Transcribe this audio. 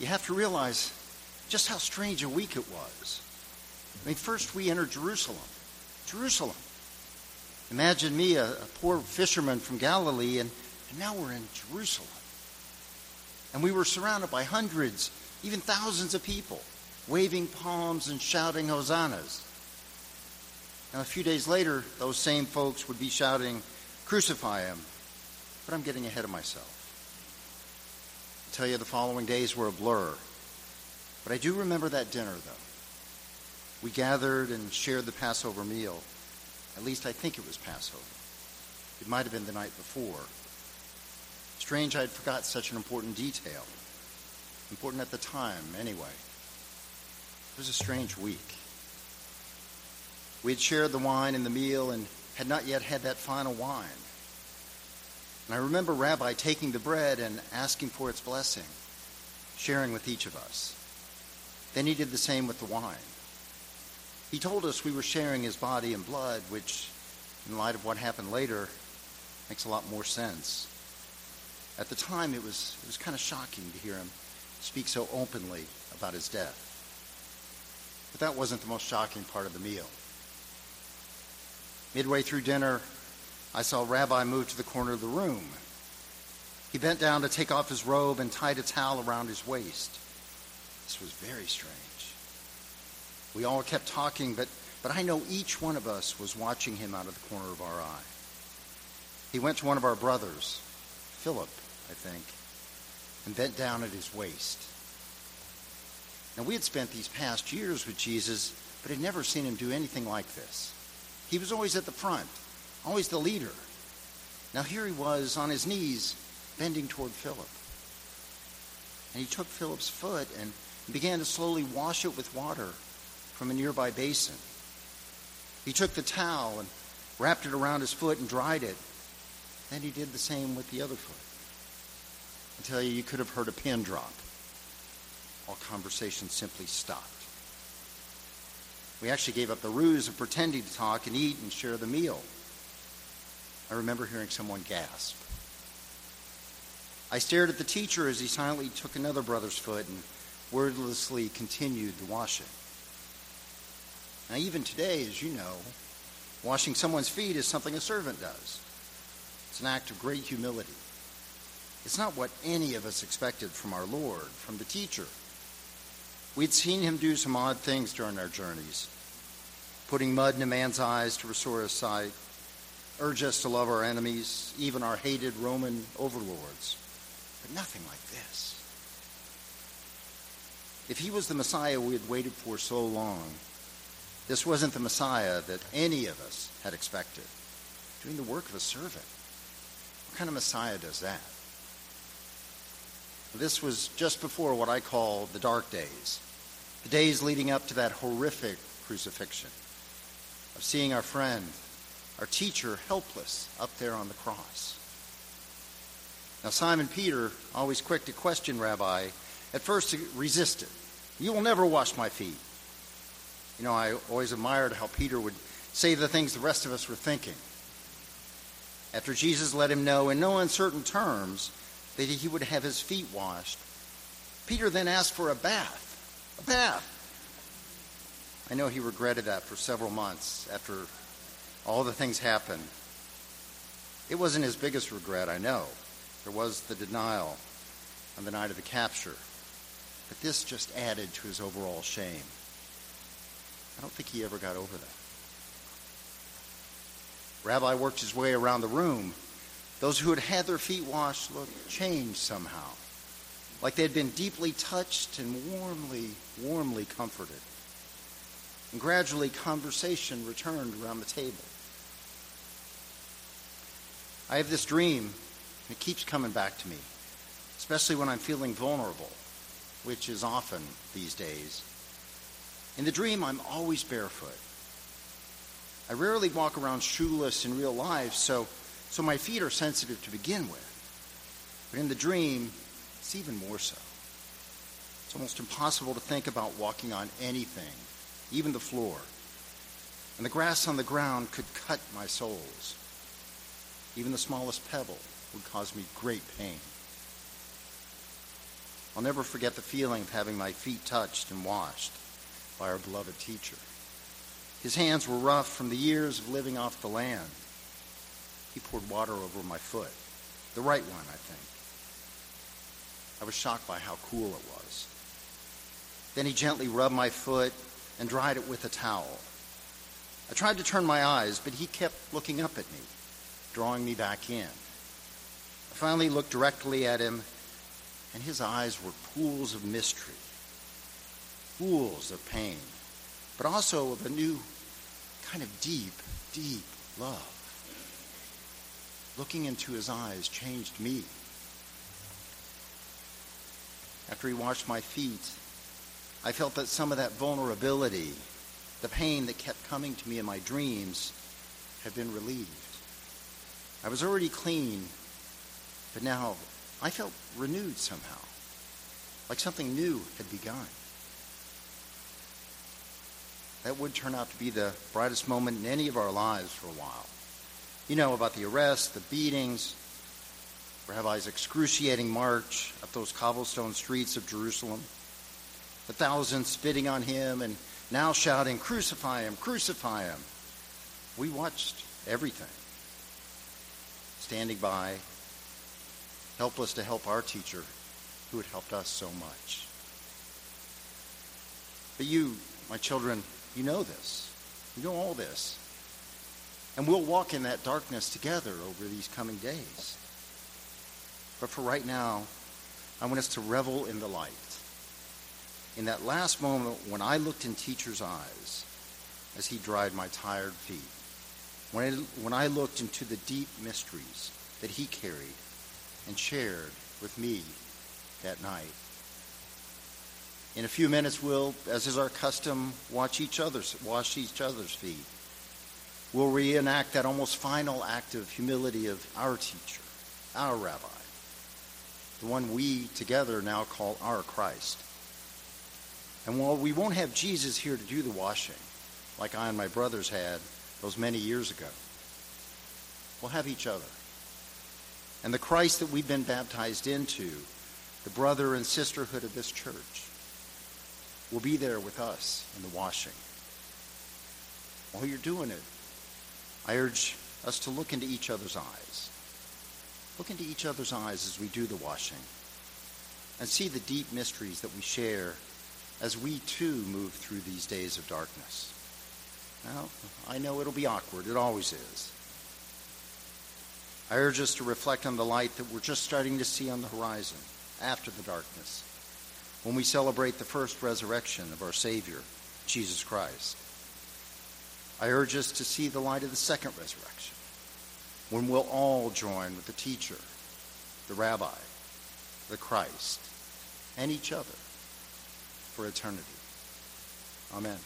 you have to realize just how strange a week it was. I mean, first we entered Jerusalem. Jerusalem. Imagine me, a, a poor fisherman from Galilee, and, and now we're in Jerusalem. And we were surrounded by hundreds, even thousands of people, waving palms and shouting hosannas. Now, a few days later, those same folks would be shouting, Crucify him. But I'm getting ahead of myself. I tell you, the following days were a blur. But I do remember that dinner, though. We gathered and shared the Passover meal. At least I think it was Passover. It might have been the night before. Strange I'd forgot such an important detail. Important at the time, anyway. It was a strange week. We had shared the wine and the meal and had not yet had that final wine. And I remember Rabbi taking the bread and asking for its blessing, sharing with each of us. Then he did the same with the wine. He told us we were sharing his body and blood, which, in light of what happened later, makes a lot more sense. At the time, it was, it was kind of shocking to hear him speak so openly about his death. But that wasn't the most shocking part of the meal. Midway through dinner, I saw Rabbi move to the corner of the room. He bent down to take off his robe and tied a towel around his waist. This was very strange. We all kept talking, but, but I know each one of us was watching him out of the corner of our eye. He went to one of our brothers, Philip, I think, and bent down at his waist. Now, we had spent these past years with Jesus, but had never seen him do anything like this. He was always at the front, always the leader. Now here he was on his knees, bending toward Philip. And he took Philip's foot and began to slowly wash it with water from a nearby basin. He took the towel and wrapped it around his foot and dried it. Then he did the same with the other foot. I tell you, you could have heard a pin drop. All conversation simply stopped. We actually gave up the ruse of pretending to talk and eat and share the meal. I remember hearing someone gasp. I stared at the teacher as he silently took another brother's foot and wordlessly continued the washing. Now, even today, as you know, washing someone's feet is something a servant does. It's an act of great humility. It's not what any of us expected from our Lord, from the teacher. We'd seen him do some odd things during our journeys, putting mud in a man's eyes to restore his sight, urge us to love our enemies, even our hated Roman overlords. But nothing like this. If he was the Messiah we had waited for so long, this wasn't the Messiah that any of us had expected. Doing the work of a servant. What kind of Messiah does that? This was just before what I call the dark days, the days leading up to that horrific crucifixion, of seeing our friend, our teacher, helpless up there on the cross. Now, Simon Peter, always quick to question Rabbi, at first resisted. You will never wash my feet. You know, I always admired how Peter would say the things the rest of us were thinking. After Jesus let him know in no uncertain terms that he would have his feet washed, Peter then asked for a bath. A bath. I know he regretted that for several months after all the things happened. It wasn't his biggest regret, I know. There was the denial on the night of the capture. But this just added to his overall shame. I don't think he ever got over that. Rabbi worked his way around the room. Those who had had their feet washed looked changed somehow, like they had been deeply touched and warmly, warmly comforted. And gradually, conversation returned around the table. I have this dream, and it keeps coming back to me, especially when I'm feeling vulnerable, which is often these days. In the dream, I'm always barefoot. I rarely walk around shoeless in real life, so, so my feet are sensitive to begin with. But in the dream, it's even more so. It's almost impossible to think about walking on anything, even the floor. And the grass on the ground could cut my soles. Even the smallest pebble would cause me great pain. I'll never forget the feeling of having my feet touched and washed by our beloved teacher. His hands were rough from the years of living off the land. He poured water over my foot, the right one, I think. I was shocked by how cool it was. Then he gently rubbed my foot and dried it with a towel. I tried to turn my eyes, but he kept looking up at me, drawing me back in. I finally looked directly at him, and his eyes were pools of mystery, pools of pain, but also of a new kind of deep, deep love. Looking into his eyes changed me. After he washed my feet, I felt that some of that vulnerability, the pain that kept coming to me in my dreams, had been relieved. I was already clean, but now I felt renewed somehow, like something new had begun. That would turn out to be the brightest moment in any of our lives for a while. You know about the arrest, the beatings, Rabbi's excruciating march up those cobblestone streets of Jerusalem, the thousands spitting on him and now shouting, Crucify him, crucify him. We watched everything, standing by, helpless to help our teacher who had helped us so much. But you, my children, you know this. You know all this. And we'll walk in that darkness together over these coming days. But for right now, I want us to revel in the light. In that last moment when I looked in teacher's eyes as he dried my tired feet, when I, when I looked into the deep mysteries that he carried and shared with me that night. In a few minutes, we'll, as is our custom, watch each other's, wash each other's feet. We'll reenact that almost final act of humility of our teacher, our rabbi the one we together now call our Christ. And while we won't have Jesus here to do the washing, like I and my brothers had those many years ago, we'll have each other. And the Christ that we've been baptized into, the brother and sisterhood of this church, will be there with us in the washing. While you're doing it, I urge us to look into each other's eyes Look into each other's eyes as we do the washing and see the deep mysteries that we share as we too move through these days of darkness. Now, I know it'll be awkward. It always is. I urge us to reflect on the light that we're just starting to see on the horizon after the darkness when we celebrate the first resurrection of our Savior, Jesus Christ. I urge us to see the light of the second resurrection when we'll all join with the teacher, the rabbi, the Christ, and each other for eternity. Amen.